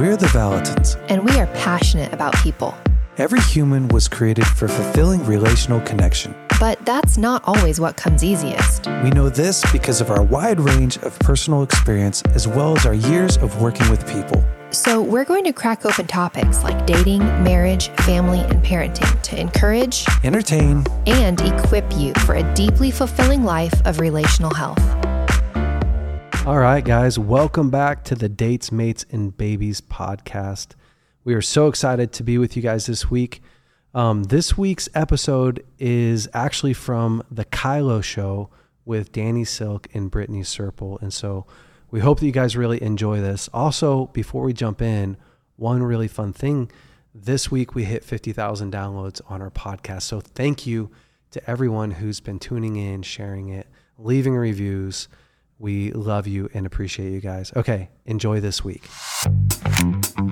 We're the Valentins. and we are passionate about people. Every human was created for fulfilling relational connection. But that's not always what comes easiest. We know this because of our wide range of personal experience as well as our years of working with people. So, we're going to crack open topics like dating, marriage, family, and parenting to encourage Entertain, and equip you for a deeply fulfilling life of relational health. All right, guys, welcome back to the Dates, Mates, and Babies podcast. We are so excited to be with you guys this week. Um, this week's episode is actually from the Kylo Show with Danny Silk and Brittney Serpell. And so we hope that you guys really enjoy this. Also, before we jump in, one really fun thing this week we hit 50,000 downloads on our podcast. So thank you to everyone who's been tuning in, sharing it, leaving reviews. We love you and appreciate you guys. Okay, enjoy this week.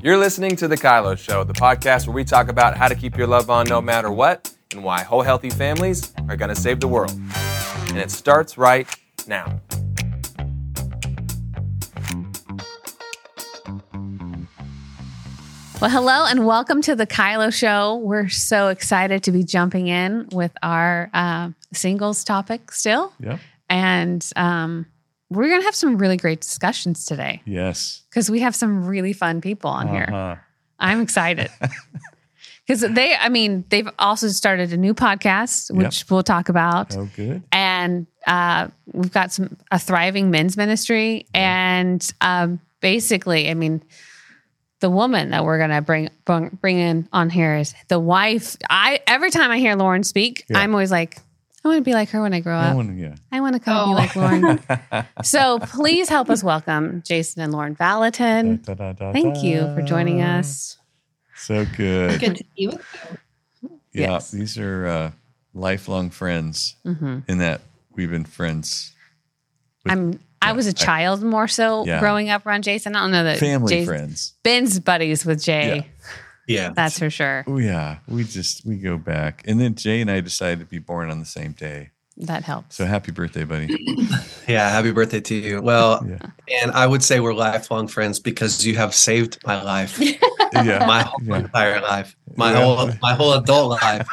You're listening to The Kylo Show, the podcast where we talk about how to keep your love on no matter what and why whole healthy families are going to save the world. And it starts right now. Well, hello and welcome to the Kylo Show. We're so excited to be jumping in with our uh, singles topic still. Yep. And um, we're going to have some really great discussions today Yes. because we have some really fun people on here. Uh-huh. I'm excited. Because they, I mean, they've also started a new podcast, which we'll talk about. Oh, good. and uh, we've got some a thriving men's ministry and um, basically i mean the woman that we're gonna bring bring bring in on here is the wife i every time i hear lauren speak Yeah. i'm always like i want to be like her when i grow up. I up wanna- yeah. i want to come be like lauren so please help us welcome jason and lauren valentin Da, da, da, thank you for joining us So good. Good to be with you. Yeah. Yes. These are uh, lifelong friends hmm in that we've been friends. with i'm i was a child more so Yeah. growing up around jason i don't know that family Jason- friends. ben's buddies with jay Yeah. That's for sure Oh, yeah. We just, we go back. And then Jay and I decided to be born on the same day. that helps So happy birthday, buddy. Yeah, happy birthday to you. Well, Yeah. and I would say we're lifelong friends because you have saved my life, Yeah. my whole Yeah. entire life, my Yeah. whole my whole adult life.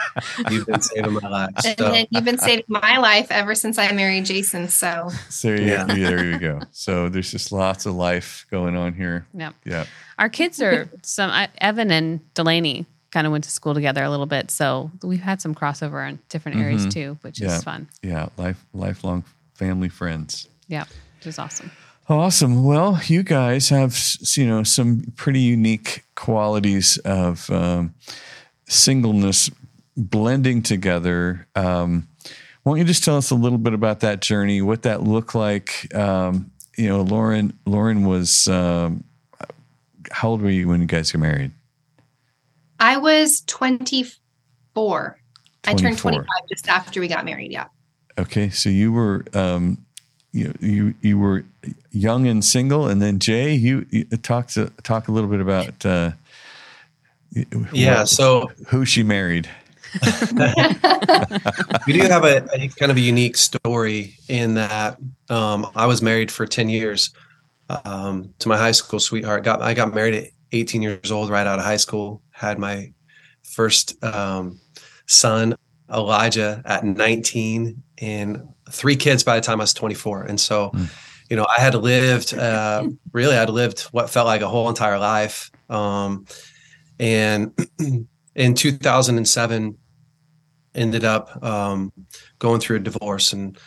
You've been saving my life. And then you've been saving my life ever since I married Jason. So So yeah, Yeah. there you go. So there's just lots of life going on here. Yep. Yeah. Our kids are some I, Evan and Delaney kind of went to school together a little bit, so we've had some crossover in different areas Mhm. too, which Yeah. is fun. Yeah. Life, lifelong family friends. Yeah, which is awesome. Awesome. Well, you guys have you know some pretty unique qualities of um, singleness blending together. Um, why don't you just tell us a little bit about that journey, what that looked like? Um, you know, Lauren. Lauren was um, how old were you when you guys got married? I was 24. I turned 25 just after we got married. Yeah. Okay, so you were um, you you you were young and single, and then Jay, you, you talk to talk a little bit about. Uh, yeah, what- so who she married. we do have a, a kind of a unique story in that um, I was married for 10 years um, to my high school sweetheart. Got I got married at 18 years old, right out of high school. Had my first um, son, Elijah, at 19, and three kids by the time I was 24. And so, Mm. you know, I had lived uh, really, I'd lived what felt like a whole entire life. Um, and in 2007, ended up um, going through a divorce and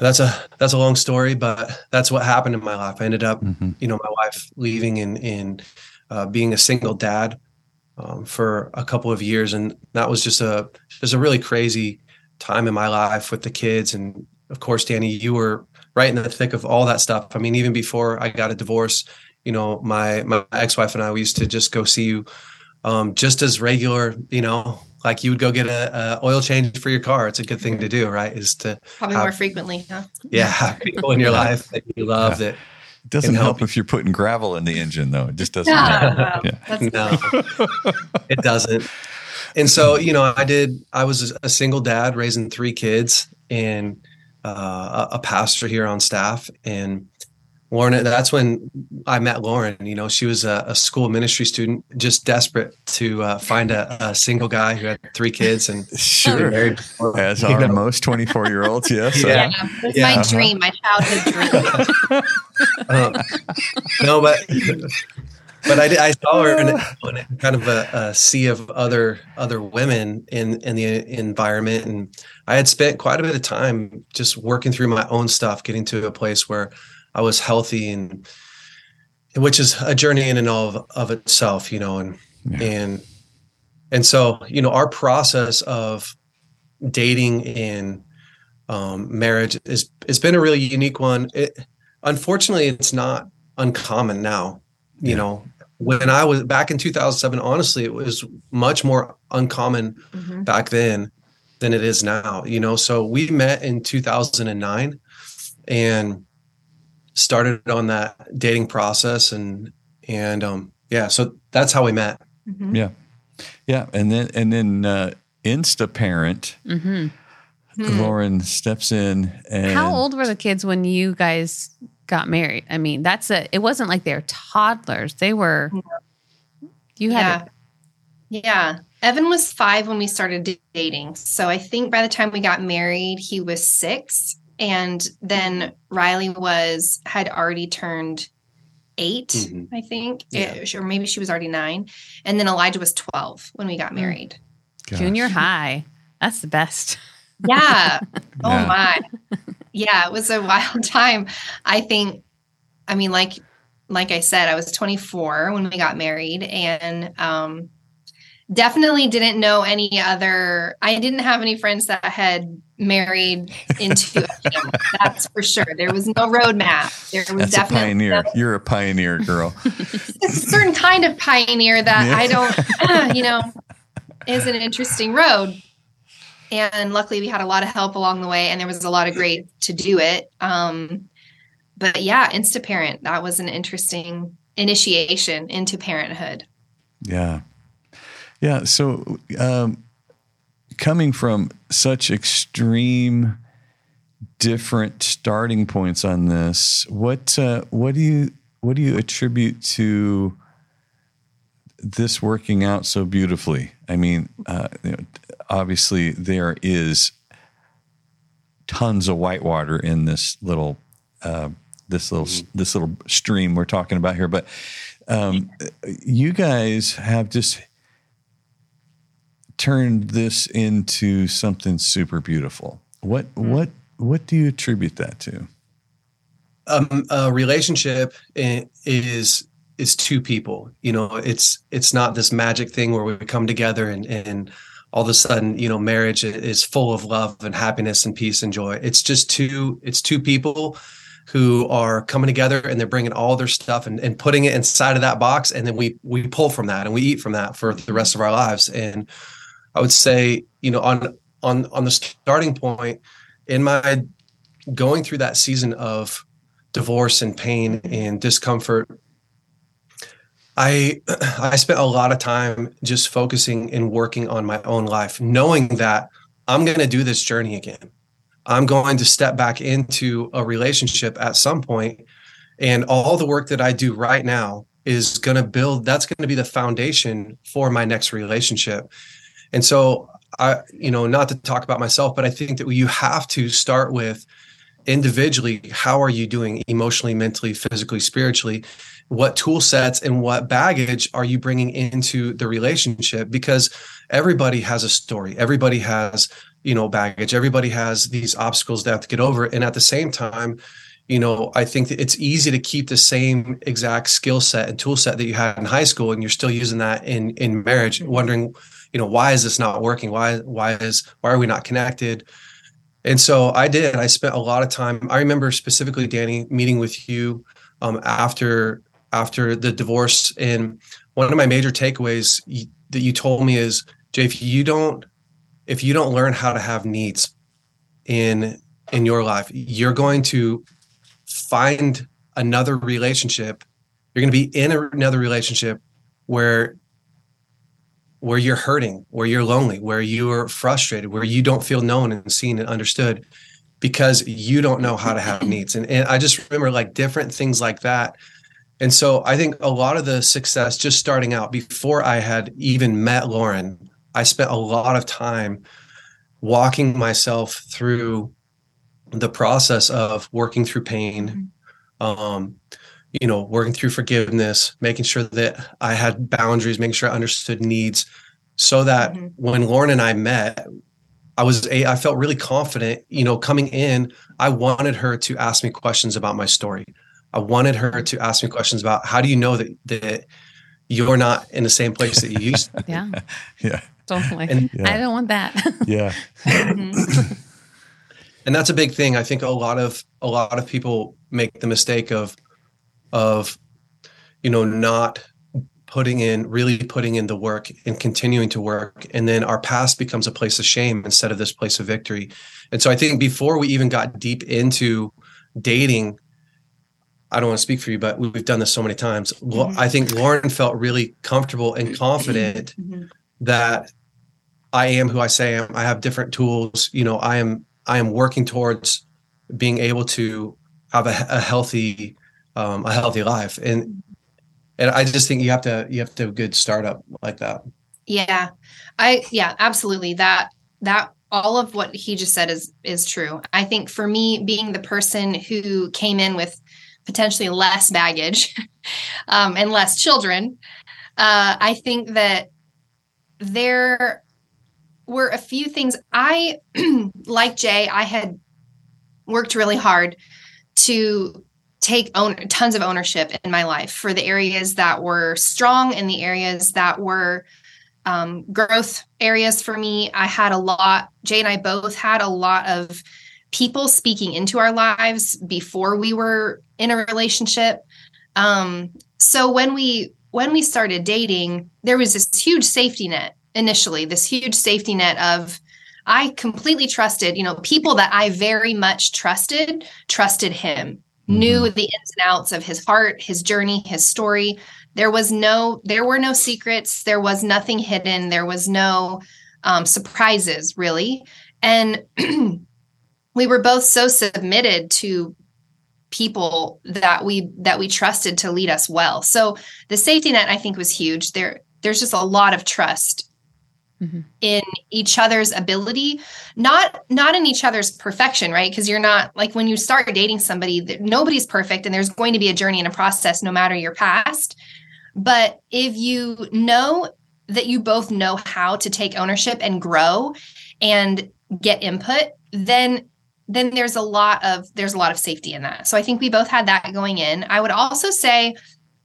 that's a that's a long story but that's what happened in my life. I ended up Mhm. you know my wife leaving and and uh, being a single dad um, for a couple of years. And that was just a just a really crazy time in my life with the kids. And of course danny you were right in the thick of all that stuff. I mean even before i got a divorce you know my my ex-wife and i we used to just go see you um, just as regular you know like you would go get a, a oil change for your car it's a good thing to do right is to Probably How- more frequently. Huh? yeah have people in your life that you love that It doesn't help help if you're putting gravel in the engine, though. It just doesn't. Yeah. help. Yeah. No it doesn't and so you know i did i was a single dad raising three kids and uh, a a pastor here on staff and Lauren, that's when I met Lauren. You know, she was a, a school ministry student, just desperate to uh, find a, a, single guy who had three kids and sure, married. as are know. most twenty-four-year-olds. Yes, yeah, yeah. it yeah. my uh-huh. dream, my childhood dream. um, no, but but I, I saw her in, in kind of a, a, sea of other other women in in the environment, and I had spent quite a bit of time just working through my own stuff, getting to a place where I was healthy and which is a journey in and of, of itself, you know, and yeah. and and so you know our process of dating and um, marriage is it's been a really unique one. It unfortunately it's not uncommon now. You yeah. know, when I was back in 2007, honestly, it was much more uncommon mm-hmm. back then than it is now. You know, so we met in 2009, and started on that dating process and and um yeah so that's how we met mm-hmm. yeah yeah and then and then uh insta parent mm-hmm. Hmm. lauren steps in and how old were the kids when you guys got married i mean that's a it wasn't like they're toddlers they were you had yeah. yeah evan was five when we started dating so i think by the time we got married he was six and then Riley was had already turned 8 mm-hmm. I think, yeah. it, or maybe she was already nine, and then Elijah was twelve when we got mm. married. Gosh. Junior high, that's the best. Yeah. oh yeah. my. Yeah, it was a wild time. I think. I mean, like like I said, I was 24 when we got married, and um, definitely didn't know any other. I didn't have any friends that had married into a family. That's for sure. There was no roadmap. There was That's definitely a pioneer. No, You're a pioneer, girl. it's a certain kind of pioneer that yeah. I don't, you know, is an interesting road. And luckily, we had a lot of help along the way, and there was a lot of great to do it. Um, but yeah, Instaparent that was an interesting initiation into parenthood. Yeah, yeah. So, um, coming from such extreme different starting points on this, what uh, what do you what do you attribute to this working out so beautifully? I mean, uh, you know, obviously there is tons of whitewater in this little uh, this little mm-hmm. this little stream we're talking about here, but um, you guys have just turned this into something super beautiful. What mm-hmm. what what do you attribute that to? Um, a relationship is is two people. You know, it's it's not this magic thing where we come together and and all of a sudden, you know, marriage is full of love and happiness and peace and joy. It's just two it's two people who are coming together and they're bringing all their stuff and, and putting it inside of that box and then we we pull from that and we eat from that for the rest of our lives and I would say, you know, on on on the starting point in my going through that season of divorce and pain and discomfort, I I spent a lot of time just focusing and working on my own life, knowing that I'm going to do this journey again. I'm going to step back into a relationship at some point, and all the work that I do right now is going to build. That's going to be the foundation for my next relationship. And so I, you know, not to talk about myself, but I think that you have to start with individually, how are you doing emotionally, mentally, physically, spiritually? What tool sets and what baggage are you bringing into the relationship? Because everybody has a story. Everybody has, you know, baggage. Everybody has these obstacles they have to get over. And at the same time, you know, I think that it's easy to keep the same exact skill set and tool set that you had in high school, and you're still using that in in marriage, wondering you know why is this not working? Why why is why are we not connected? And so i did. I spent a lot of time i remember specifically danny meeting with you um, after after the divorce. And one of my major takeaways that you told me is jay if you don't if you don't learn how to have needs in in your life you're going to find another relationship. You're going to be in another relationship where where you're hurting, where you're lonely, where you're frustrated, where you don't feel known and seen and understood. because you don't know how to have needs. And, and I just remember like different things like that. And so I think a lot of the success just starting out before I had even met Lauren, I spent a lot of time walking myself through the process of working through pain, mm-hmm. um, you know, working through forgiveness, making sure that I had boundaries, making sure I understood needs, so that mm-hmm. when Lauren and I met, I was a I felt really confident, you know, coming in, I wanted her to ask me questions about my story. I wanted her to ask me questions about how do you know that that you're not in the same place that you used to. yeah. Yeah. Totally. And, yeah. I don't want that. yeah. Mm-hmm. and that's a big thing. I think a lot of a lot of people make the mistake of of you know not putting in really putting in the work and continuing to work. And then our past becomes a place of shame instead of this place of victory. And so i think before we even got deep into dating i don't want to speak for you but we've done this so many times. Mm-hmm. i think lauren felt really comfortable and confident mm-hmm. that i am who i say i am. I have different tools. You know i am i am working towards being able to have a, a healthy um, a healthy life and and I just think you have to you have to have a good startup like that. Yeah, I yeah absolutely that that all of what he just said is is true. I think for me, being the person who came in with potentially less baggage um, and less children, uh, I think that there were a few things I like Jay. I had worked really hard to take own tons of ownership in my life for the areas that were strong and the areas that were um, growth areas for me. I had a lot, Jay and I both had a lot of people speaking into our lives before we were in a relationship. Um, so when we when we started dating, there was this huge safety net initially, this huge safety net of I completely trusted, you know, people that I very much trusted, trusted him mm-hmm. knew the ins and outs of his heart, his journey, his story. There was no, there were no secrets. There was nothing hidden. There was no um, surprises, really. And we were both so submitted to people that we that we trusted to lead us well. So the safety net I think was huge. There there's just a lot of trust mm-hmm. in each other's ability not not in each other's perfection right? Because you're not like when you start dating somebody nobody's perfect and there's going to be a journey and a process no matter your past. But if you know that you both know how to take ownership and grow and get input then then there's a lot of there's a lot of safety in that. So i think we both had that going in. I would also say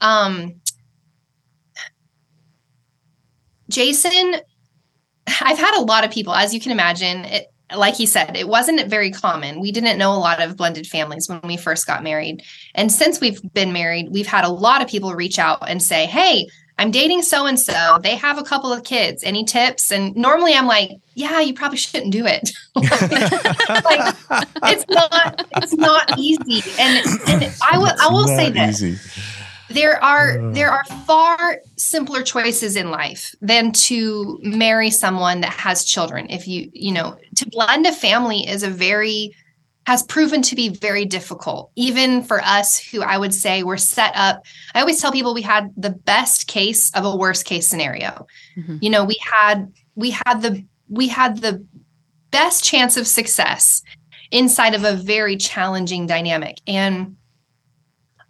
um jason I've had a lot of people, as you can imagine, it, like he said, it wasn't very common. We didn't know a lot of blended families when we first got married. And since we've been married, we've had a lot of people reach out and say, Hey, I'm dating so and so. They have a couple of kids. Any tips? And normally I'm like, yeah, you probably shouldn't do it. like, it's not it's not easy. And, and I will I will say this. Easy there are uh. there are far simpler choices in life than to marry someone that has children if you you know to blend a family is a very has proven to be very difficult even for us who i would say were set up i always tell people we had the best case of a worst case scenario mm-hmm. you know we had we had the we had the best chance of success inside of a very challenging dynamic and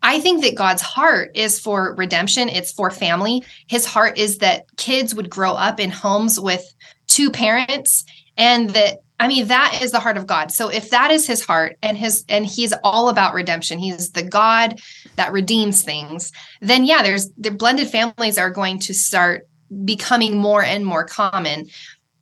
I think that God's heart is for redemption, it's for family. His heart is that kids would grow up in homes with two parents and that I mean that is the heart of God. So if that is his heart and his and he's all about redemption, he's the God that redeems things, then yeah, there's the blended families are going to start becoming more and more common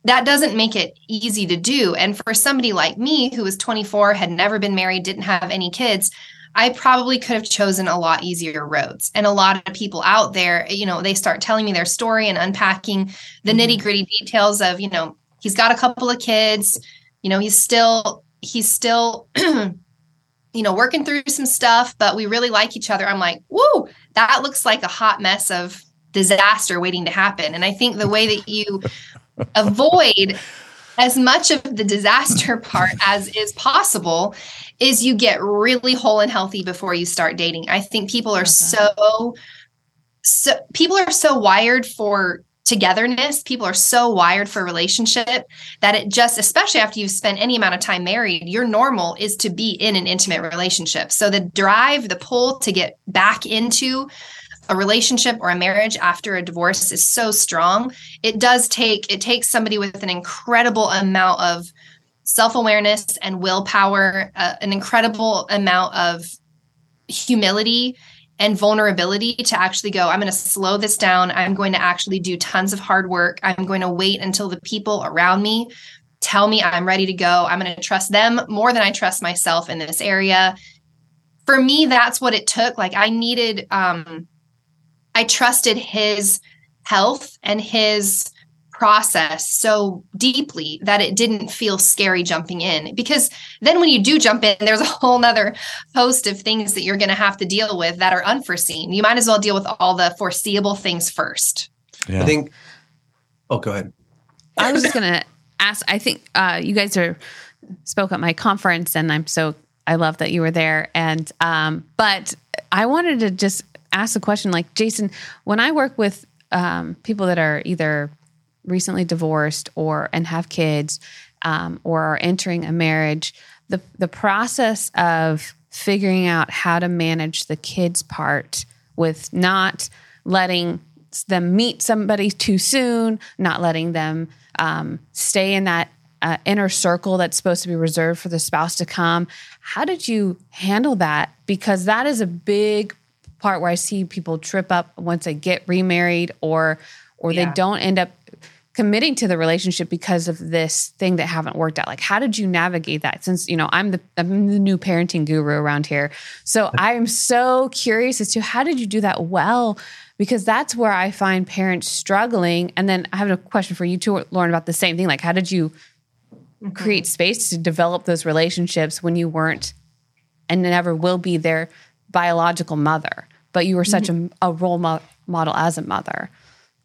that doesn't make it easy to do. And for somebody like me who was 24, had never been married, didn't have any kids, I probably could have chosen a lot easier roads. And a lot of people out there, you know, they start telling me their story and unpacking the mm-hmm. nitty gritty details of, you know, he's got a couple of kids, you know, he's still, he's still, you know, working through some stuff, but we really like each other. I'm like, whoa, that looks like a hot mess of disaster waiting to happen. And I think the way that you avoid as much of the disaster part as is possible is you get really whole and healthy before you start dating. I think people are so so people are so wired for togetherness. People are so wired for relationship that it just, especially after you've spent any amount of time married, your normal is to be in an intimate relationship. So the drive, the pull to get back into a relationship or a marriage after a divorce is so strong. It does take, it takes somebody with an incredible amount of self-awareness and willpower, uh, an incredible amount of humility and vulnerability to actually go, I'm going to slow this down. I'm going to actually do tons of hard work. I'm going to wait until the people around me tell me I'm ready to go. I'm going to trust them more than I trust myself in this area. For me, that's what it took. Like I needed, um, I trusted his health and his process so deeply that it didn't feel scary jumping in. Because then when you do jump in there's a whole nother host of things that you're going to have to deal with that are unforeseen. You might as well deal with all the foreseeable things first. Yeah. i think oh go ahead. I was just going to ask i think uh, you guys are spoke at my conference and i'm so i love that you were there and um, but i wanted to just ask a question like jason when i work with um, people that are either recently divorced or and have kids um, or are entering a marriage, the the process of figuring out how to manage the kids part with not letting them meet somebody too soon, not letting them um, stay in that uh, inner circle that's supposed to be reserved for the spouse to come. How did you handle that? Because that is a big part where I see people trip up once they get remarried or or yeah. they don't end up committing to the relationship because of this thing that haven't worked out. Like how did you navigate that? Since you know i'm the i'm the new parenting guru around here. So i'm so curious as to how did you do that well? Because that's where i find parents struggling. And then i have a question for you too lauren about the same thing. Like how did you mm-hmm. create space to develop those relationships when you weren't and never will be their biological mother? But you were such mm-hmm. a, a role mo- model as a mother.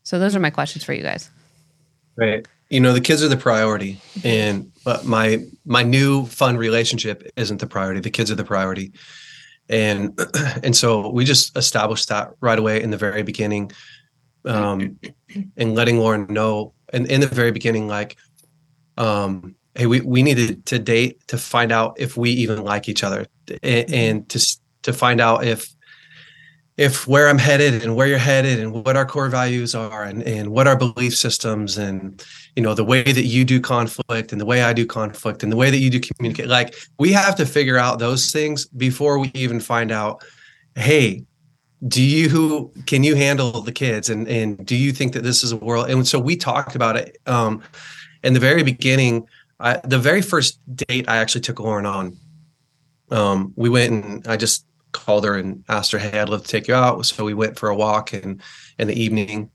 So those are my questions for you guys Right. You know, the kids are the priority, and but my my new fun relationship isn't the priority. The kids are the priority, and and so we just established that right away in the very beginning, um, and letting Lauren know, and in the very beginning, like, um, hey, we we needed to date to find out if we even like each other, and, and to to find out if if where I'm headed and where you're headed and what our core values are and, and what our belief systems and you know the way that you do conflict and the way I do conflict and the way that you do communicate like we have to figure out those things before we even find out hey do you can you handle the kids? And and do you think that this is a world and so we talked about it um in the very beginning I, the very first date I actually took Lauren on um we went and I just called her and asked her, "Hey, I'd love to take you out." So we went for a walk in in the evening,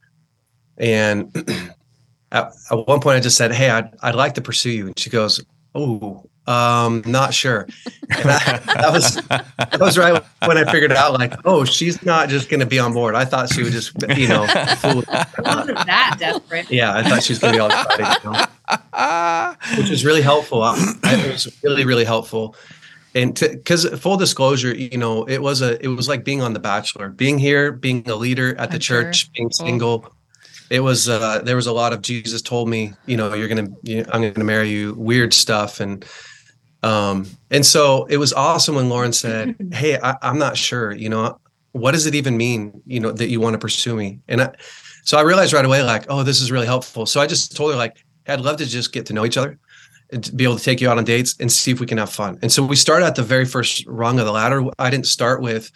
and at, at one point I just said, "Hey, I'd I'd like to pursue you," and she goes, "Oh, um, not sure." That, that, was that was right when I figured out, like, oh, she's not just going to be on board. I thought she would just, you know, fool. wasn't that desperate. Yeah, I thought she was going to be all excited, you know? which was really helpful. I, it was really, really helpful and because full disclosure you know it was a it was like being on the bachelor being here being a leader at the church being single. It was uh there was a lot of jesus told me you know you're gonna you, i'm gonna marry you weird stuff. And um and so it was awesome when lauren said hey I, i'm not sure you know what does it even mean you know that you want to pursue me? And i so i realized right away like oh this is really helpful. So i just told her like hey, i'd love to just get to know each other to be able to take you out on dates and see if we can have fun. And so we started at the very first rung of the ladder. I didn't start with,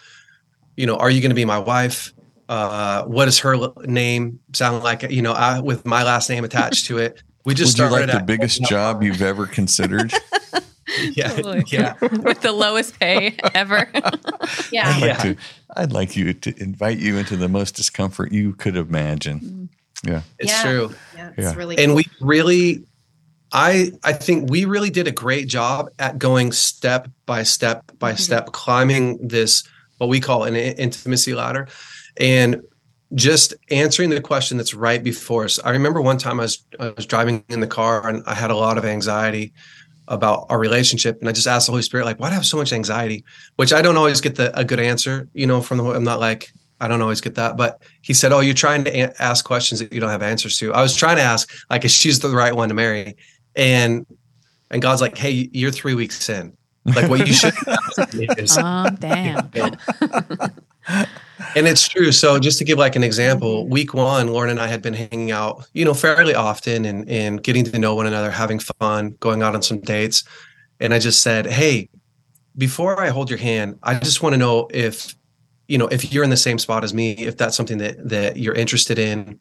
you know, are you going to be my wife? Uh, what does her name sound like? You know, I, with my last name attached to it. We just Would started you like the biggest job you've ever considered. yeah, totally. yeah, with the lowest pay ever. yeah, I'd like, yeah. To, I'd like you to invite you into the most discomfort you could imagine. Mm. Yeah, it's yeah. true. Yeah, it's Yeah. really and cool. we really i i think we really did a great job at going step by step by Mhm. step climbing this what we call an intimacy ladder and just answering the question that's right before us. I remember one time I was I was driving in the car and I had a lot of anxiety about our relationship, and I just asked the Holy Spirit, like, why do I have so much anxiety? Which I don't always get the a good answer, you know, from the. I'm not like I don't always get that, but he said, "Oh, you're trying to a- ask questions that you don't have answers to." I was trying to ask, like, is she's the right one to marry? And and God's like, "Hey, you're three weeks in. Like, what you should." is, Oh, damn. and it's true. So just to give like an example, week one, Lauren and I had been hanging out, you know, fairly often and and getting to know one another, having fun, going out on some dates. And I just said, Hey, before I hold your hand, I just want to know if, you know, if you're in the same spot as me, if that's something that that you're interested in.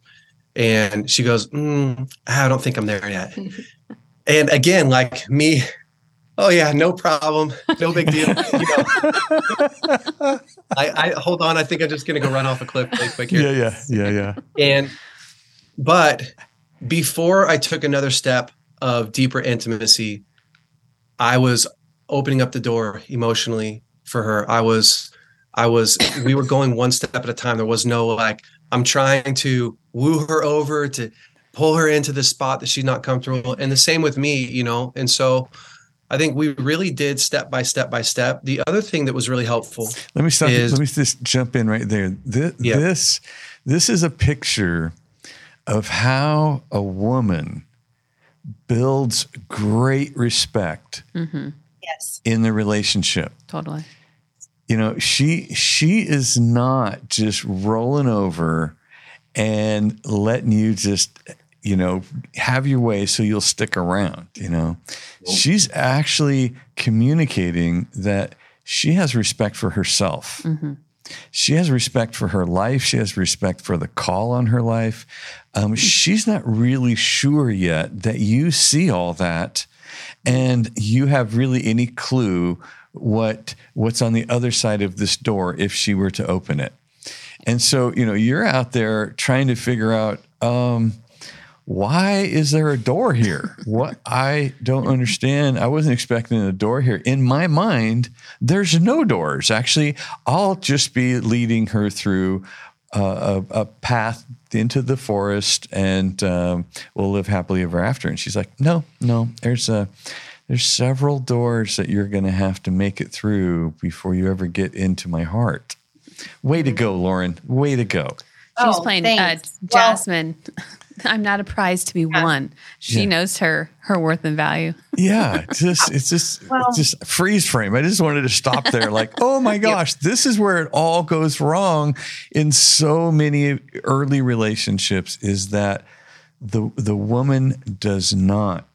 And she goes, mm, I don't think I'm there yet. and again, like me, oh yeah, no problem, no big deal. You know, I, I hold on. I think I'm just gonna go run off a cliff really quick here. Yeah, yeah, yeah, yeah. And but before I took another step of deeper intimacy, I was opening up the door emotionally for her. I was I was we were going one step at a time. There was no like I'm trying to woo her over to pull her into the spot that she's not comfortable. And the same with me, you know. And so I think we really did step by step by step. The other thing that was really helpful. Let me stop. Is- let me just jump in right there. This, Yeah. this this is a picture of how a woman builds great respect mm-hmm. Yes. in the relationship. Totally. You know, she she is not just rolling over and letting you just you know have your way so you'll stick around you know? She's actually communicating that she has respect for herself. She has respect for her life. She has respect for the call on her life. Um, she's not really sure yet that you see all that and you have really any clue what what's on the other side of this door if she were to open it. And so, you know, you're out there trying to figure out um, why is there a door here? what I don't understand. I wasn't expecting a door here. In my mind, there's no doors. Actually, I'll just be leading her through uh, a, a path into the forest, and um, we'll live happily ever after. And she's like, "No, no. There's a." There's several doors that you're going to have to make it through before you ever get into my heart. Way to go, Lauren. Way to go. She's Oh, playing uh, thanks. Well- Jasmine. I'm not a prize to be won. She Yeah. knows her her worth and value. Yeah, just it's just Well- it's just freeze frame. I just wanted to stop there like, "Oh my gosh, this is where it all goes wrong in so many early relationships is that the the woman does not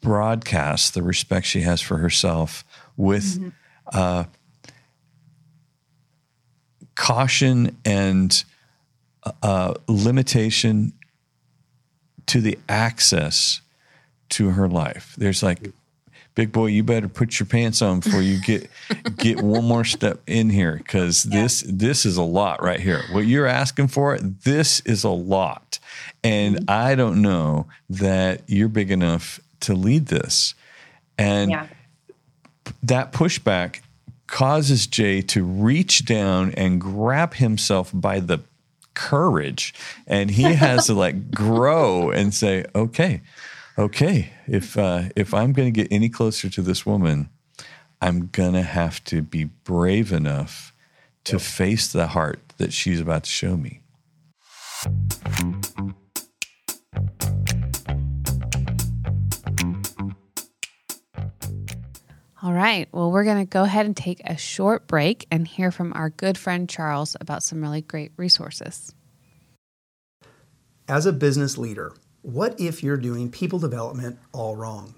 broadcast the respect she has for herself with uh, caution and uh, limitation to the access to her life. There's like, big boy, you better put your pants on before you get get one more step in here because this this is a lot right here. What you're asking for, this is a lot, and mm-hmm. I don't know that you're big enough to lead this, and Yeah. that pushback causes Jay to reach down and grab himself by the courage. And he has to like grow and say okay okay if uh, if i'm going to get any closer to this woman i'm going to have to be brave enough to face the heart that she's about to show me All right. Well, we're going to go ahead and take a short break and hear from our good friend Charles about some really great resources. As a business leader, what if you're doing people development all wrong?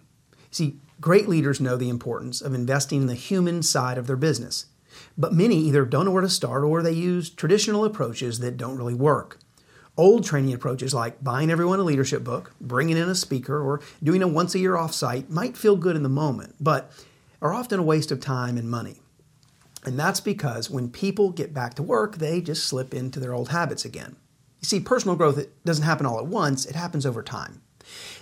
See, great leaders know the importance of investing in the human side of their business, but many either don't know where to start or they use traditional approaches that don't really work. Old training approaches like buying everyone a leadership book, bringing in a speaker, or doing a once a year offsite might feel good in the moment, but are often a waste of time and money. And that's because when people get back to work, they just slip into their old habits again. You see, personal growth doesn't happen all at once, it happens over time.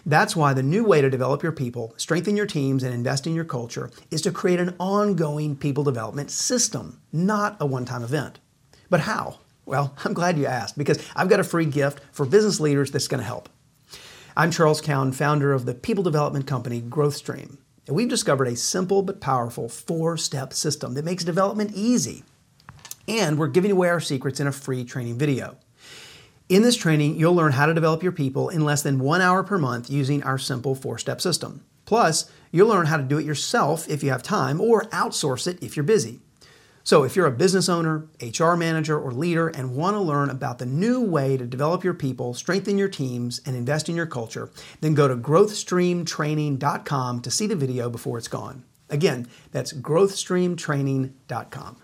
That's why the new way to develop your people, strengthen your teams, and invest in your culture is to create an ongoing people development system, not a one time event. But how? Well, I'm glad you asked because I've got a free gift for business leaders that's going to help. I'm Charles Cowan, founder of the people development company GrowthStream. And we've discovered a simple but powerful four step system that makes development easy. And we're giving away our secrets in a free training video. In this training, you'll learn how to develop your people in less than one hour per month using our simple four step system. Plus, you'll learn how to do it yourself if you have time or outsource it if you're busy. So, if you're a business owner, HR manager, or leader and want to learn about the new way to develop your people, strengthen your teams, and invest in your culture, then go to growthstreamtraining.com to see the video before it's gone. Again, that's growthstreamtraining.com.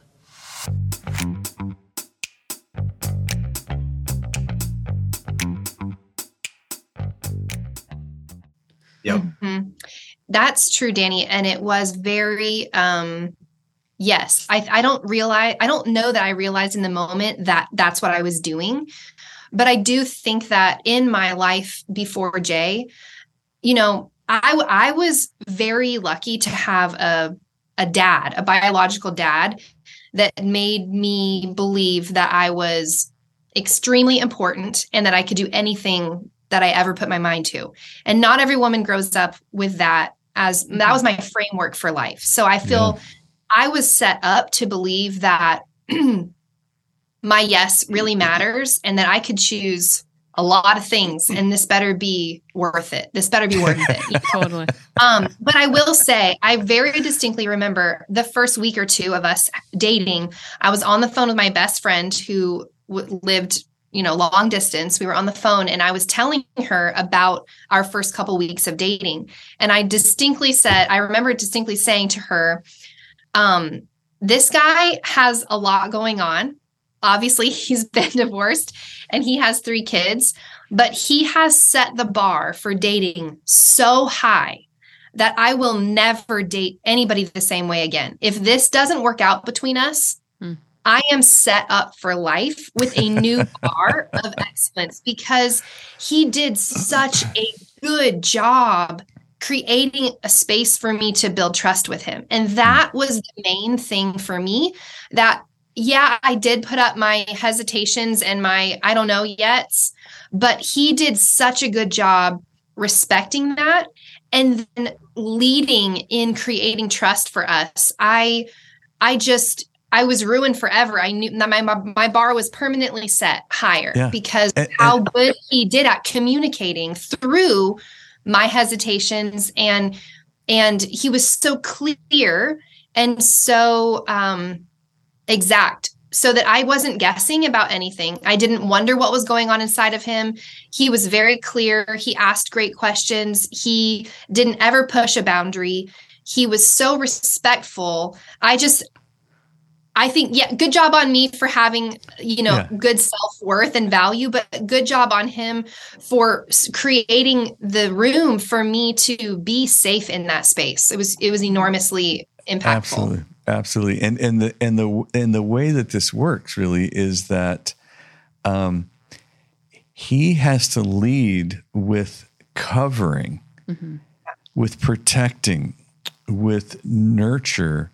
Yep. Mm-hmm. That's true, Danny. And it was very, um, yes, I, I don't realize, I don't know that I realized in the moment that that's what I was doing. But I do think that in my life before Jay, you know, I, I was very lucky to have a, a dad, a biological dad that made me believe that I was extremely important and that I could do anything that I ever put my mind to. And not every woman grows up with that as that was my framework for life. So I feel yeah. I was set up to believe that my yes really matters and that I could choose a lot of things and this better be worth it. This better be worth it. totally. Um, but I will say, I very distinctly remember the first week or two of us dating. I was on the phone with my best friend who w- lived you know long distance we were on the phone and i was telling her about our first couple weeks of dating and i distinctly said i remember distinctly saying to her um this guy has a lot going on. Obviously he's been divorced and he has three kids but he has set the bar for dating so high that i will never date anybody the same way again. If this doesn't work out between us I am set up for life with a new bar of excellence because he did such a good job creating a space for me to build trust with him. And that was the main thing for me that yeah, I did put up my hesitations and my I don't know yet, but he did such a good job respecting that and then leading in creating trust for us. I I just I was ruined forever. I knew that my my bar was permanently set higher yeah. because and, how and, good he did at communicating through my hesitations and and he was so clear and so um exact so that I wasn't guessing about anything. I didn't wonder what was going on inside of him. He was very clear. He asked great questions. He didn't ever push a boundary. He was so respectful. I just I think, yeah, good job on me for having, you know, yeah. good self worth and value, but good job on him for creating the room for me to be safe in that space. It was, it was enormously impactful. Absolutely. Absolutely. And, and the, and the, and the way that this works really is that, um, he has to lead with covering, mm-hmm. with protecting, with nurture,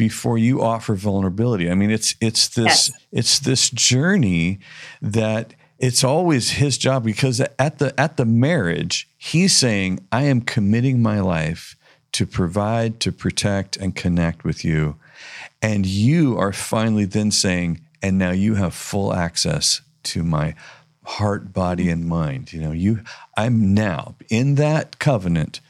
before you offer vulnerability. I mean, it's it's this yes. it's this journey that it's always his job because at the at the marriage, he's saying, "I am committing my life to provide, to protect and connect with you." And you are finally then saying, "And now you have full access to my heart, body and mind." You know, you I'm now in that covenant.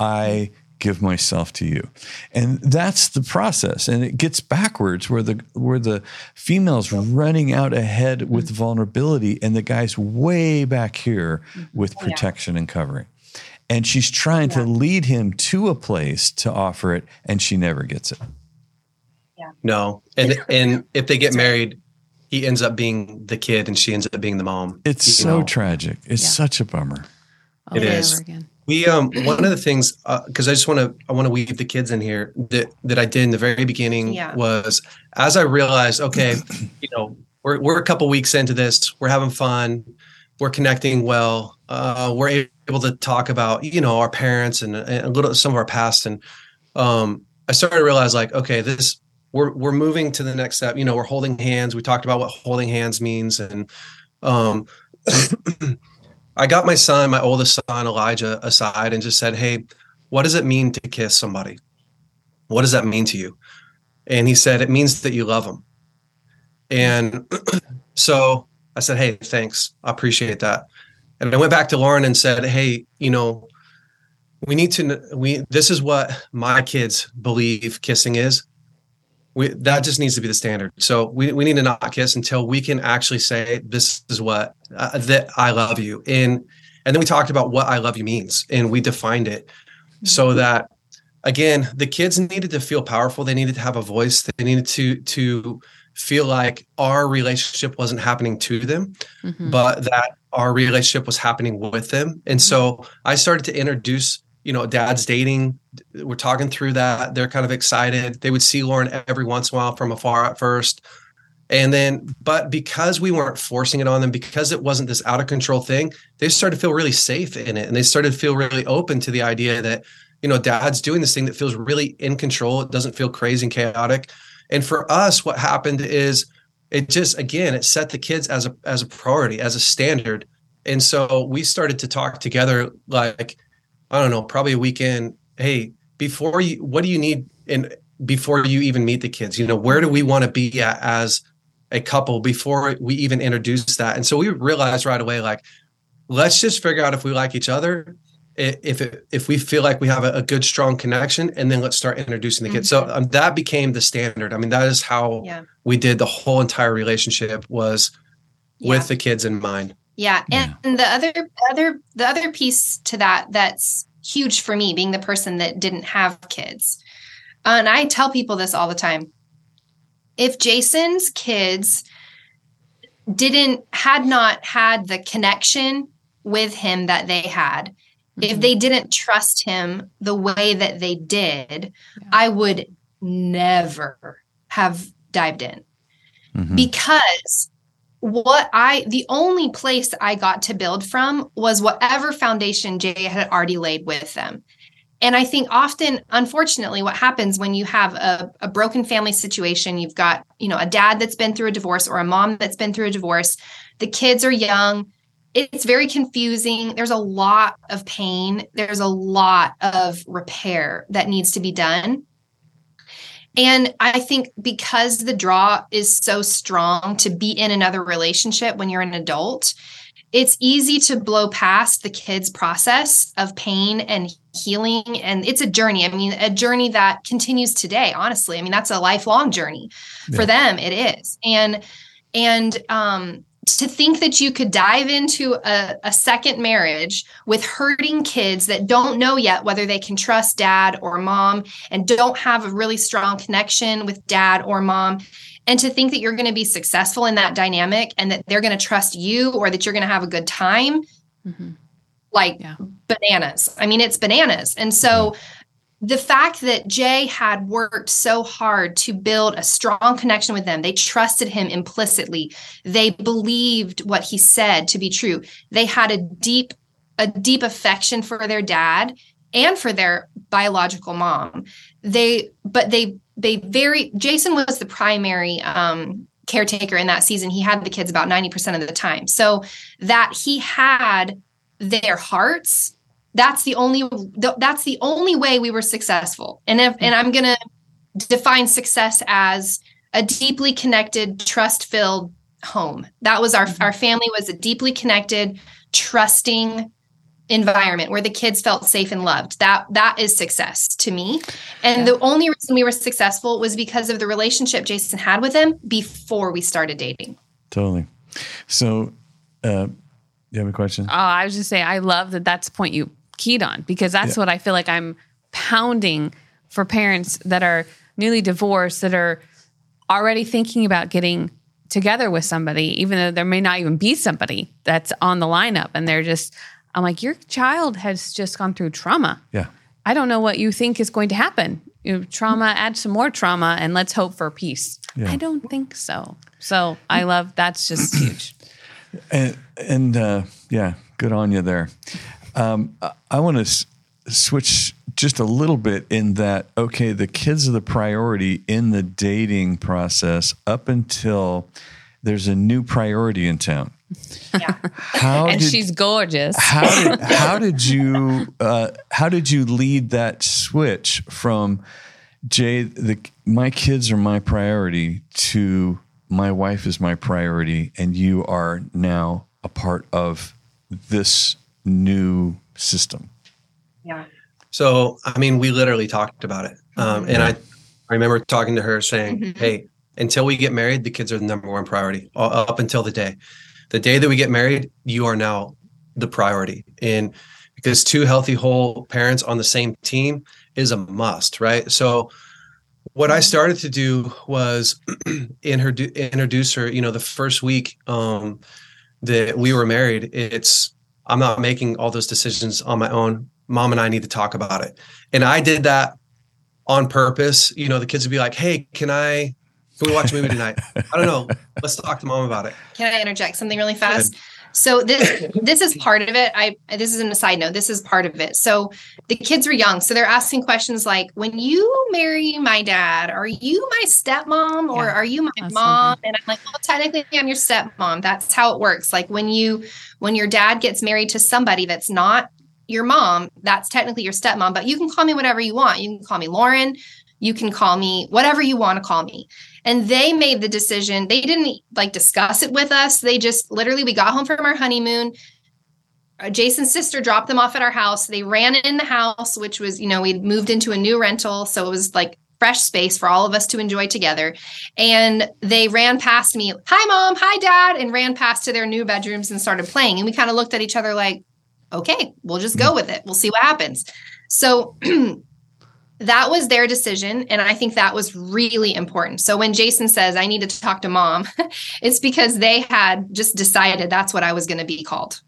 I give myself to you and that's the process and it gets backwards where the where the female's running out ahead mm-hmm. with vulnerability and the guy's way back here mm-hmm. with protection yeah. and covering and she's trying yeah. to lead him to a place to offer it and she never gets it yeah no and and if they get married he ends up being the kid and she ends up being the mom it's so know? tragic it's yeah. such a bummer it is we um one of the things because uh, I just want to I want to weave the kids in here that that I did in the very beginning yeah. was as I realized okay you know we're we're a couple weeks into this we're having fun we're connecting well uh, we're able to talk about you know our parents and, and a little some of our past and um, I started to realize like okay this we're we're moving to the next step. You know, we're holding hands. We talked about what holding hands means, and um, I got my son, my oldest son Elijah, aside and just said, "Hey, what does it mean to kiss somebody? What does that mean to you?" And he said, "It means that you love them." And so I said, "Hey, thanks. I appreciate that." And I went back to Lauren and said, "Hey, you know." We need to. We this is what my kids believe kissing is we, that just needs to be the standard. So we, we need to not kiss until we can actually say this is what uh, that I love you. And and then we talked about what I love you means and we defined it so mm-hmm. that again the kids needed to feel powerful. They needed to have a voice. They needed to to feel like our relationship wasn't happening to them, mm-hmm. but that our relationship was happening with them. And so I started to introduce you know, dad's dating. We're talking through that. They're kind of excited. They would see Lauren every once in a while from afar at first. And then, but because we weren't forcing it on them, because it wasn't this out of control thing, they started to feel really safe in it. And they started to feel really open to the idea that, you know, dad's doing this thing that feels really in control. It doesn't feel crazy and chaotic. And for us, what happened is it just, again, it set the kids as a, as a priority, as a standard. And so we started to talk together like, I don't know, probably a weekend. Hey, before you, what do you need And before you even meet the kids? You know, where do we want to be at as a couple before we even introduce that? And so we realized right away, like, let's just figure out if we like each other, if it, if we feel like we have a, a, good strong connection, and then let's start introducing the kids. Mm-hmm. So um, that became the standard. I mean, that is how yeah. we did the whole entire relationship was yeah. with the kids in mind. Yeah. And, yeah. and the other other the other piece to that that's huge for me being the person that didn't have kids. Uh, and I tell people this all the time. If Jason's kids didn't had not had the connection with him that they had, mm-hmm. if they didn't trust him the way that they did, yeah. I would never have dived in. Mm-hmm. Because what I the only place I got to build from was whatever foundation Jay had already laid with them. And I think often, unfortunately, what happens when you have a, a, broken family situation, you've got, you know, a dad that's been through a divorce or a mom that's been through a divorce, the kids are young, it's very confusing. There's a lot of pain, there's a lot of repair that needs to be done. And I think because the draw is so strong to be in another relationship when you're an adult, it's easy to blow past the kids' process of pain and healing. And it's a journey. I mean, a journey that continues today, honestly. I mean, that's a lifelong journey yeah. for them. It is. And, and, um, to think that you could dive into a, a, second marriage with hurting kids that don't know yet whether they can trust dad or mom and don't have a really strong connection with dad or mom. And to think that you're going to be successful in that dynamic and that they're going to trust you or that you're going to have a good time. Mm-hmm. like yeah. bananas. I mean it's bananas. And so the fact that Jay had worked so hard to build a strong connection with them, they trusted him implicitly. They believed what he said to be true. They had a deep, a deep affection for their dad and for their biological mom. They, but they, they very, Jason was the primary um, caretaker in that season. He had the kids about 90% of the time. So that he had their hearts that's the only that's the only way we were successful. And if and i'm going to define success as a deeply connected trust filled home. That was our our family was a deeply connected trusting environment where the kids felt safe and loved. That that is success to me. And yeah. the only reason we were successful was because of the relationship jason had with them before we started dating. Totally. So uh you have a question? Oh, I was just saying, I love that that's the point you keyed on because that's yeah. what I feel like I'm pounding for parents that are newly divorced that are already thinking about getting together with somebody, even though there may not even be somebody that's on the lineup. And they're just, I'm like, your child has just gone through trauma. Yeah. I don't know what you think is going to happen. You know, trauma, add some more trauma, and let's hope for peace. Yeah. I don't think so. So I love that's just huge. And, and uh, yeah, good on you there. Um, I want to s- switch just a little bit in that okay, the kids are the priority in the dating process up until there's a new priority in town. Yeah. How and did, she's gorgeous. how did how did you uh, how did you lead that switch from Jay the my kids are my priority to my wife is my priority and you are now a part of this new system. Yeah. So, I mean, we literally talked about it. Um, and I, I remember talking to her saying, Mhm. Hey, until we get married, the kids are the number one priority uh, up until the day. The day that we get married, you are now the priority. And because two healthy, whole parents on the same team is a must, right? So, what I started to do was introduce introduce her. You know, the first week um, that we were married, it's I'm not making all those decisions on my own. Mom and I need to talk about it. And I did that on purpose. You know, the kids would be like, "Hey, can I? Can we watch a movie tonight? I don't know. Let's talk to mom about it." Can I interject something really fast? So this this is part of it. I this isn't a side note. This is part of it. So the kids were young, so they're asking questions like, "When you marry my dad, are you my stepmom or Yeah, are you my mom?" And I'm like, "Well, technically, I'm your stepmom. That's how it works. Like when you when your dad gets married to somebody that's not your mom, that's technically your stepmom. But you can call me whatever you want. You can call me Lauren. You can call me whatever you want to call me." And they made the decision. They didn't like discuss it with us. They just literally we got home from our honeymoon. Uh, jason's sister dropped them off at our house. They ran in the house which was you know we'd moved into a new rental so it was like fresh space for all of us to enjoy together. And they ran past me hi mom. Hi dad and ran past to their new bedrooms and started playing. And we kind of looked at each other like okay we'll just go with it. We'll see what happens. So that was their decision and i think that was really important so when jason says i need to talk to mom it's because they had just decided that's what i was going to be called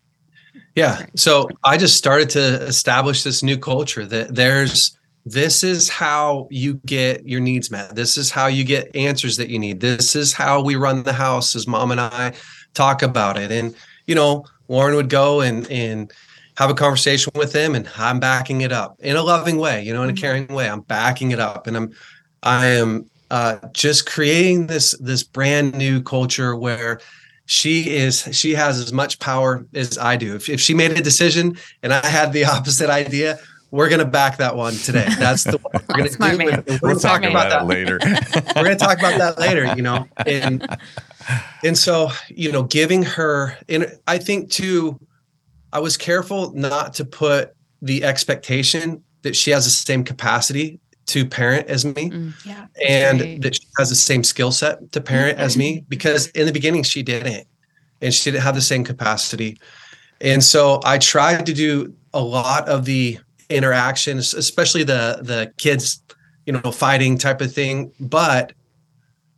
Yeah. So I just started to establish this new culture that there's this is how you get your needs met. This is how you get answers that you need. This is how we run the house as mom and I talk about it. And you know, Lauren would go and and have a conversation with them and I'm backing it up in a loving way, you know, in a caring way. I'm backing it up and I'm I am uh just creating this this brand new culture where she is she has as much power as I do. If, if she made a decision and I had the opposite idea, we're gonna back that one today. That's the one we're gonna Smart do. man. We're We'll gonna talk talk about about that later. we're going to talk about that later you know and and so you know giving her and i think too i was careful not to put the expectation that she has the same capacity to parent as me Mm. yeah and Right. that she has the same skill set to parent as me because in the beginning she didn't and she didn't have the same capacity and so i tried to do a lot of the interactions especially the the kids you know fighting type of thing but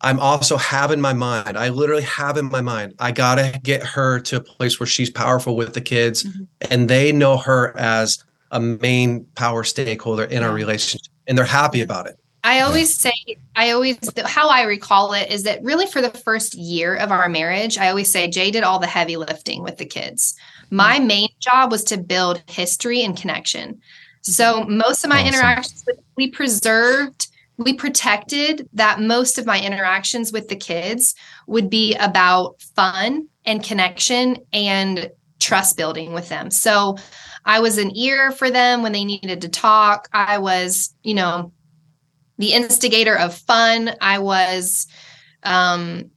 i'm also have in my mind i literally have in my mind i gotta get her to a place where she's powerful with the kids Mhm. and they know her as a main power stakeholder in our relationship and they're happy about it I always say, I always, how I recall it is that really for the first year of our marriage, I always say Jay did all the heavy lifting with the kids. My main job was to build history and connection. So most of my Awesome. interactions, with, we preserved, we protected that most of my interactions with the kids would be about fun and connection and trust building with them. So I was an ear for them when they needed to talk. I was, you know, the instigator of fun. I was, um,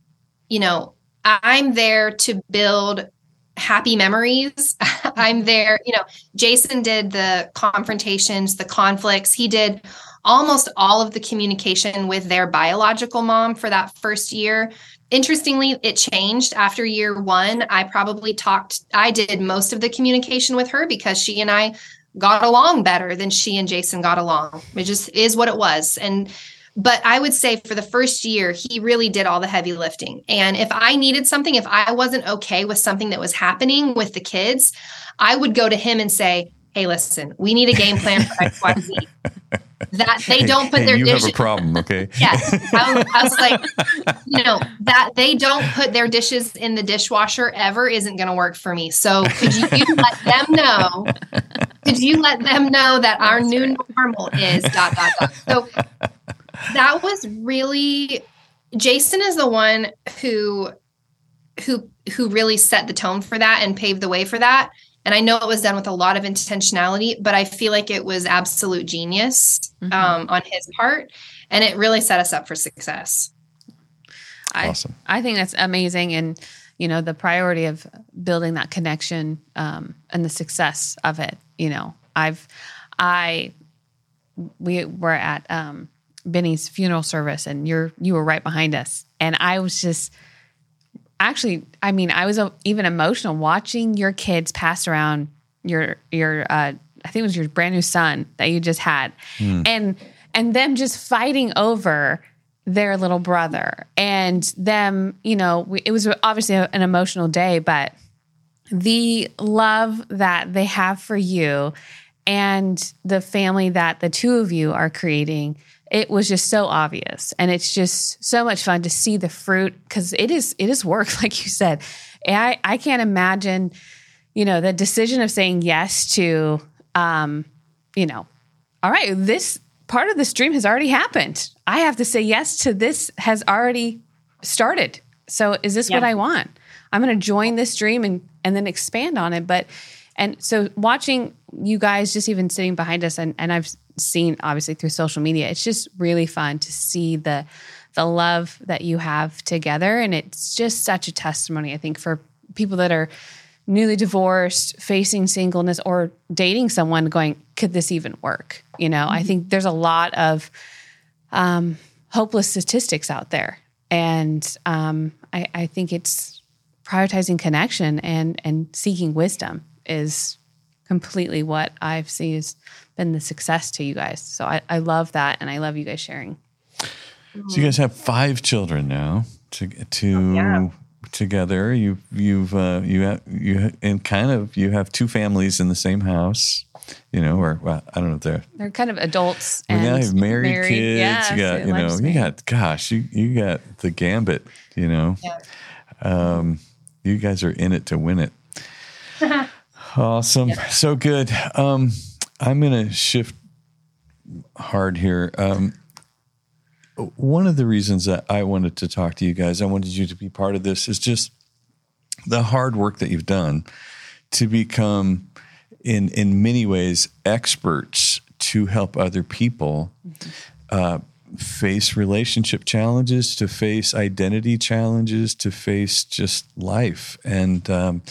you know, I'm there to build happy memories. I'm there, you know, Jason did the confrontations, the conflicts. He did almost all of the communication with their biological mom for that first year. Interestingly, it changed after year one. I probably talked, I did most of the communication with her because she and I got along better than she and Jason got along. It just is what it was. And but I would say for the first year, he really did all the heavy lifting. And if I needed something, if I wasn't okay with something that was happening with the kids, I would go to him and say, Hey, listen, we need a game plan for XYZ. that they don't put Hey, their you dishes. have a problem, okay? Yes. I was, I was like, you know, that they don't put their dishes in the dishwasher ever isn't going to work for me. So could you, you let them know did you let them know that our new normal is dot dot dot? So that was really Jason is the one who who who really set the tone for that and paved the way for that. And I know it was done with a lot of intentionality, but I feel like it was absolute genius mm-hmm. um, on his part, and it really set us up for success. I, awesome. I think that's amazing, and you know the priority of building that connection um, and the success of it. You know, I've I we were at um, Beni's funeral service, and you're you were right behind us, and I was just actually, I mean, I was uh, even emotional watching your kids pass around your your uh, I think it was your brand new son that you just had, mm. and and them just fighting over their little brother and them, you know, we, it was obviously an emotional day, but the love that they have for you and the family that the two of you are creating it was just so obvious. And it's just so much fun to see the fruit because it is it is work like you said. I i can't imagine you know the decision of saying yes to um you know all right this part of this dream has already happened. I have to say yes to this has already started. So is this yeah. what i want? I'm going to join this dream and and then expand on it. But and so watching you guys just even sitting behind us and, and I've seen obviously through social media, it's just really fun to see the the love that you have together. And it's just such a testimony, I think, for people that are newly divorced, facing singleness, or dating someone going, could this even work? You know, mm-hmm. I think there's a lot of um, hopeless statistics out there. And um, I, I think it's prioritizing connection and and seeking wisdom is completely what I've seen has been the success to you guys. So I, I love that, and I love you guys sharing. So you guys have five children now to to oh, yeah. together. You you've uh, you have you and kind of you have two families in the same house. You know, or well, I don't know if they're they're kind of adults and now you have married, married kids. Yeah, you got you know you got gosh you you got the gambit. You know, yeah. um, you guys are in it to win it. Awesome. Yeah. So good. Um, I'm going to shift hard here. Um, one of the reasons that I wanted to talk to you guys, I wanted you to be part of this, is just the hard work that you've done to become, in in many ways, experts to help other people mm-hmm. uh, face relationship challenges, to face identity challenges, to face just life, and um,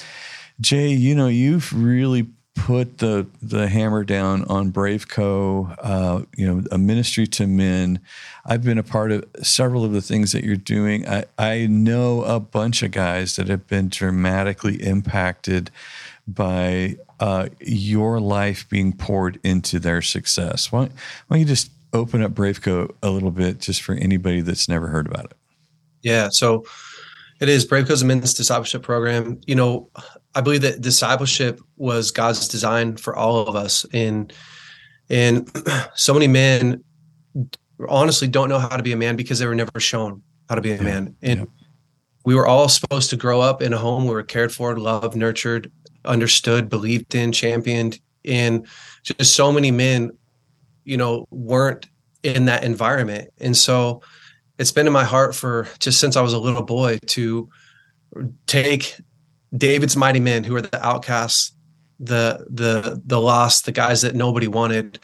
Jay, you know, you've really put the the hammer down on Braveco, uh, you know, a ministry to men. I've been a part of several of the things that you're doing. I, I know a bunch of guys that have been dramatically impacted by uh, your life being poured into their success. Why, why don't you just open up Braveco a little bit just for anybody that's never heard about it? Yeah. So it is Braveco's a men's discipleship program. You know, I believe that discipleship was God's design for all of us. And and so many men honestly don't know how to be a man because they were never shown how to be a yeah. man. And yeah. we were all supposed to grow up in a home where we were cared for, loved, nurtured, understood, believed in, championed. And just so many men, you know, weren't in that environment. And so it's been in my heart for just since I was a little boy to take David's mighty men, who are the outcasts, the the the lost, the guys that nobody wanted,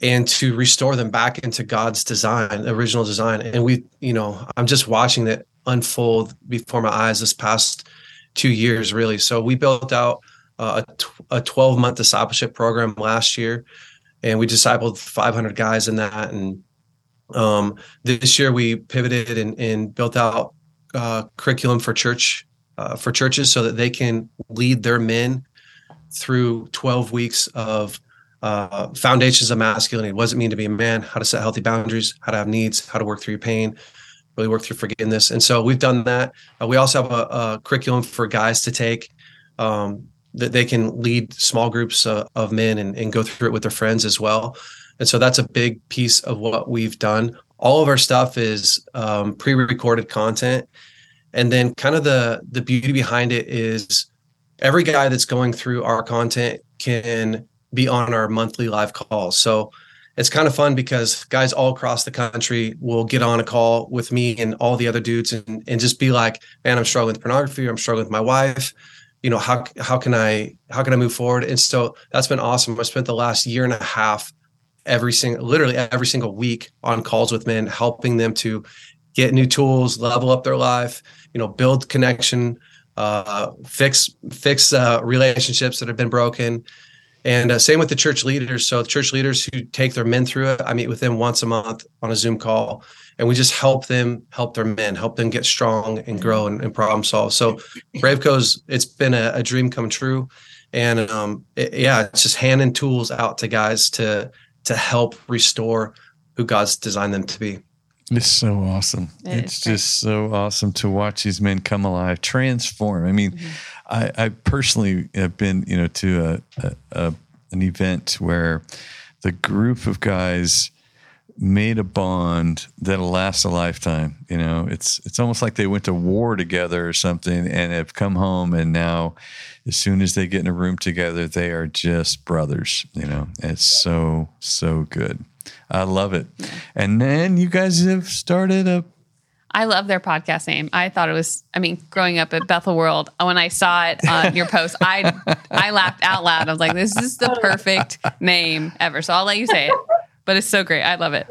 and to restore them back into God's design, original design. And we, you know, I'm just watching that unfold before my eyes this past two years, really. So we built out uh, a 12 month discipleship program last year, and we discipled 500 guys in that. And um, this year we pivoted and, and built out uh, curriculum for church uh, for churches so that they can lead their men through 12 weeks of uh, foundations of masculinity. What does it mean to be a man? How to set healthy boundaries? How to have needs? How to work through your pain? Really work through forgiveness. And so we've done that. Uh, we also have a, a, curriculum for guys to take um, that they can lead small groups uh, of men and, and go through it with their friends as well. And so that's a big piece of what we've done. All of our stuff is um, pre-recorded content and then kind of the the beauty behind it is every guy that's going through our content can be on our monthly live calls. So it's kind of fun because guys all across the country will get on a call with me and all the other dudes and, and just be like, man, I'm struggling with pornography, or I'm struggling with my wife. You know, how how can I how can I move forward? And so that's been awesome. I spent the last year and a half every single literally every single week on calls with men, helping them to get new tools, level up their life, you know, build connection, uh, fix fix uh, relationships that have been broken, and uh, same with the church leaders. So church leaders who take their men through it, I meet with them once a month on a Zoom call, and we just help them help their men, help them get strong and grow and, and problem solve. So Braveco's it's been a, a dream come true, and um, it, yeah, it's just handing tools out to guys to to help restore who God's designed them to be. It's so awesome. It it's just so awesome to watch these men come alive, transform. I mean, mm-hmm. I, I, personally have been, you know, to a, a, a, an event where the group of guys made a bond that'll last a lifetime. You know, it's it's almost like they went to war together or something and have come home and now as soon as they get in a room together, they are just brothers, you know. It's so, so good. I love it. And then you guys have started a I love their podcast name. I thought it was. I mean, growing up at Bethel World, when I saw it on your post, I I laughed out loud. I was like, "This is the perfect name ever." So I'll let you say it, but it's so great. I love it.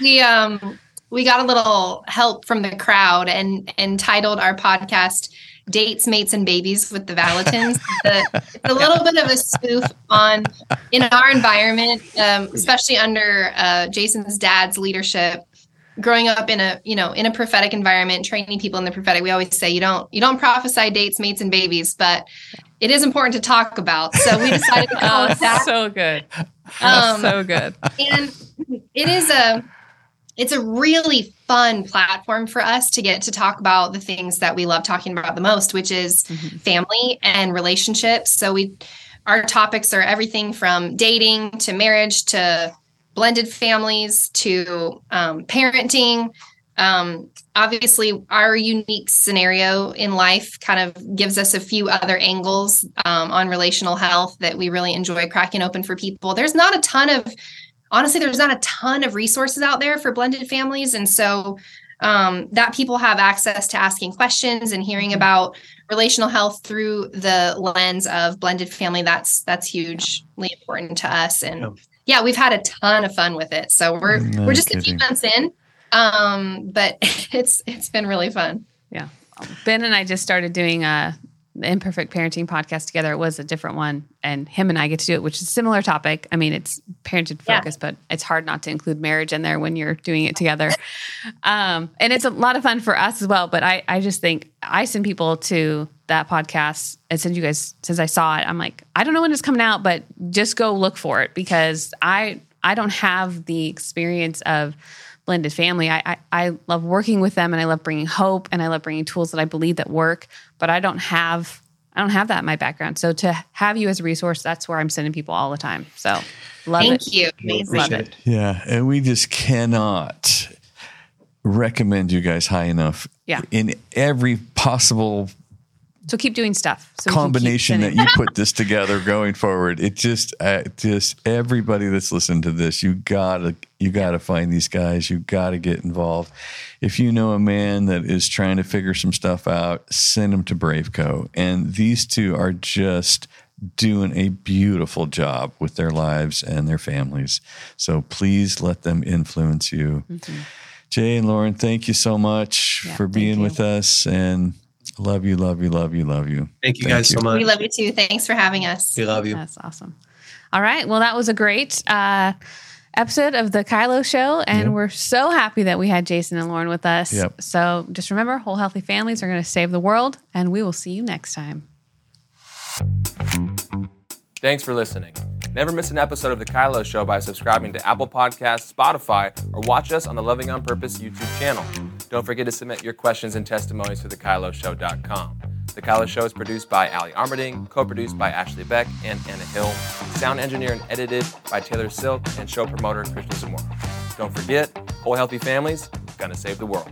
We um we got a little help from the crowd and and titled our podcast dates, mates, and babies with the Vallottons. the, it's a little bit of a spoof on in our environment, um, especially under uh, Jason's dad's leadership. Growing up in a you know in a prophetic environment, training people in the prophetic, we always say you don't you don't prophesy dates, mates, and babies, but it is important to talk about. So we decided to call oh, it that. So good, um, so good, and it is a it's a really fun platform for us to get to talk about the things that we love talking about the most, which is mm-hmm. family and relationships. So we our topics are everything from dating to marriage to blended families to um, parenting. Um, obviously, our unique scenario in life kind of gives us a few other angles um, on relational health that we really enjoy cracking open for people. There's not a ton of honestly, there's not a ton of resources out there for blended families. And so um, that people have access to asking questions and hearing mm-hmm. about relational health through the lens of blended family that's that's hugely important to us and yeah, yeah we've had a ton of fun with it so we're no we're just kidding. a few months in um, but it's it's been really fun yeah ben and i just started doing a the imperfect parenting podcast together. It was a different one, and him and I get to do it, which is a similar topic. I mean, it's parenting focused, yeah. but it's hard not to include marriage in there when you're doing it together. um, and it's a lot of fun for us as well. But I, I just think I send people to that podcast and send you guys since I saw it. I'm like, I don't know when it's coming out, but just go look for it because I, I don't have the experience of blended family. I, I, I love working with them and I love bringing hope and I love bringing tools that I believe that work, but I don't have I don't have that in my background. So to have you as a resource, that's where I'm sending people all the time. So love Thank it. you. Amazing. Love it. Yeah. And we just cannot recommend you guys high enough. Yeah. In every possible so keep doing stuff. So combination that you put this together going forward. It just, uh, just everybody that's listening to this, you gotta, you gotta find these guys. You gotta get involved. If you know a man that is trying to figure some stuff out, send him to Braveco. And these two are just doing a beautiful job with their lives and their families. So please let them influence you. Mm-hmm. Jay and Lauren, thank you so much yeah, for being with us and Love you, love you, love you, love you. Thank you Thank guys you. so much. We love you too. Thanks for having us. We love you. That's awesome. All right. Well, that was a great uh, episode of the Kylo Show, and yep. we're so happy that we had Jason and Lauren with us. Yep. So just remember, whole healthy families are going to save the world, and we will see you next time. Thanks for listening. Never miss an episode of The Kylo Show by subscribing to Apple Podcasts, Spotify, or watch us on the Loving on Purpose YouTube channel. Don't forget to submit your questions and testimonies to thekyloshow.com. The Kylo Show is produced by Ali Armerding, co-produced by Ashley Beck and Anna Hill, sound engineer and edited by Taylor Silk, and show promoter Krishna Zamora. Don't forget, whole healthy families gonna save the world.